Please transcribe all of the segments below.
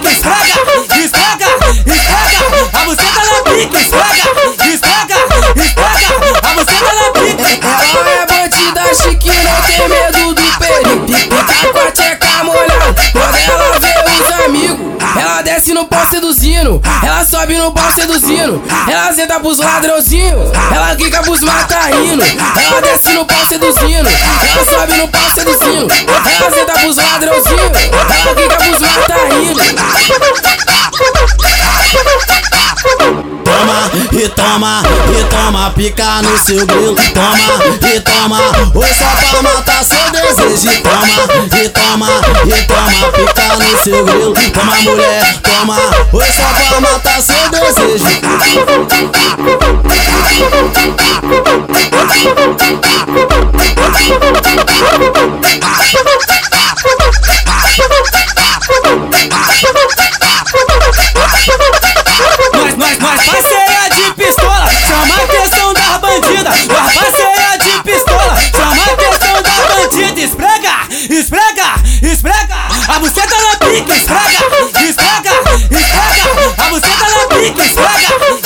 pique, esfrega, esfrega, esfrega, a buceta na pique, esfrega, esfrega, esfrega, a buceta na pique. Ela é bandida chique, não tem medo do perigo. Fica com a tcheca molhada quando ela vê os amigos. Ela desce no pau seduzindo, ela sobe no pau seduzindo. Ela senta pros ladrãozinhos, ela quica pros mataínos. Ela desce no pau seduzindo, ela sobe no pau seduzindo. Ela senta pros ladrãozinhos, ela quica pros mataínos. Toma e toma e toma pica no seu grilo. Toma e toma, oi só pra matar seu desejo. Toma e e toma pica no seu grilo. Toma mulher, toma, oi só pra matar seu desejo. Pique, esfrega,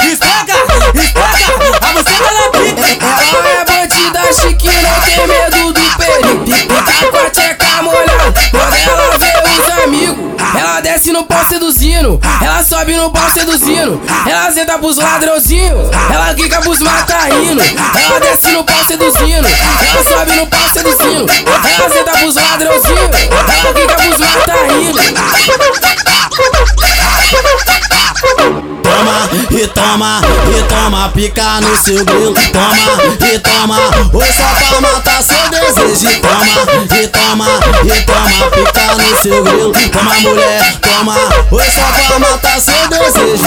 esfrega, esfrega, a buceta na pique. Ela é bandida chique, não tem medo do perigo. Fica com a tcheca molhada quando ela vê os amigos. Ela desce no pau seduzindo, ela sobe no pau seduzindo. Ela senta pros ladrãozinhos, ela quica pros mataínos. Ela desce no pau seduzindo, ela sobe no pau seduzindo. Ela senta pros ladrãozinhos, toma pica no seu grilo. Toma e toma, oi só pra matar seu desejo. Toma e toma e toma pica no seu grilo. Toma mulher, toma, oi só pra matar seu desejo.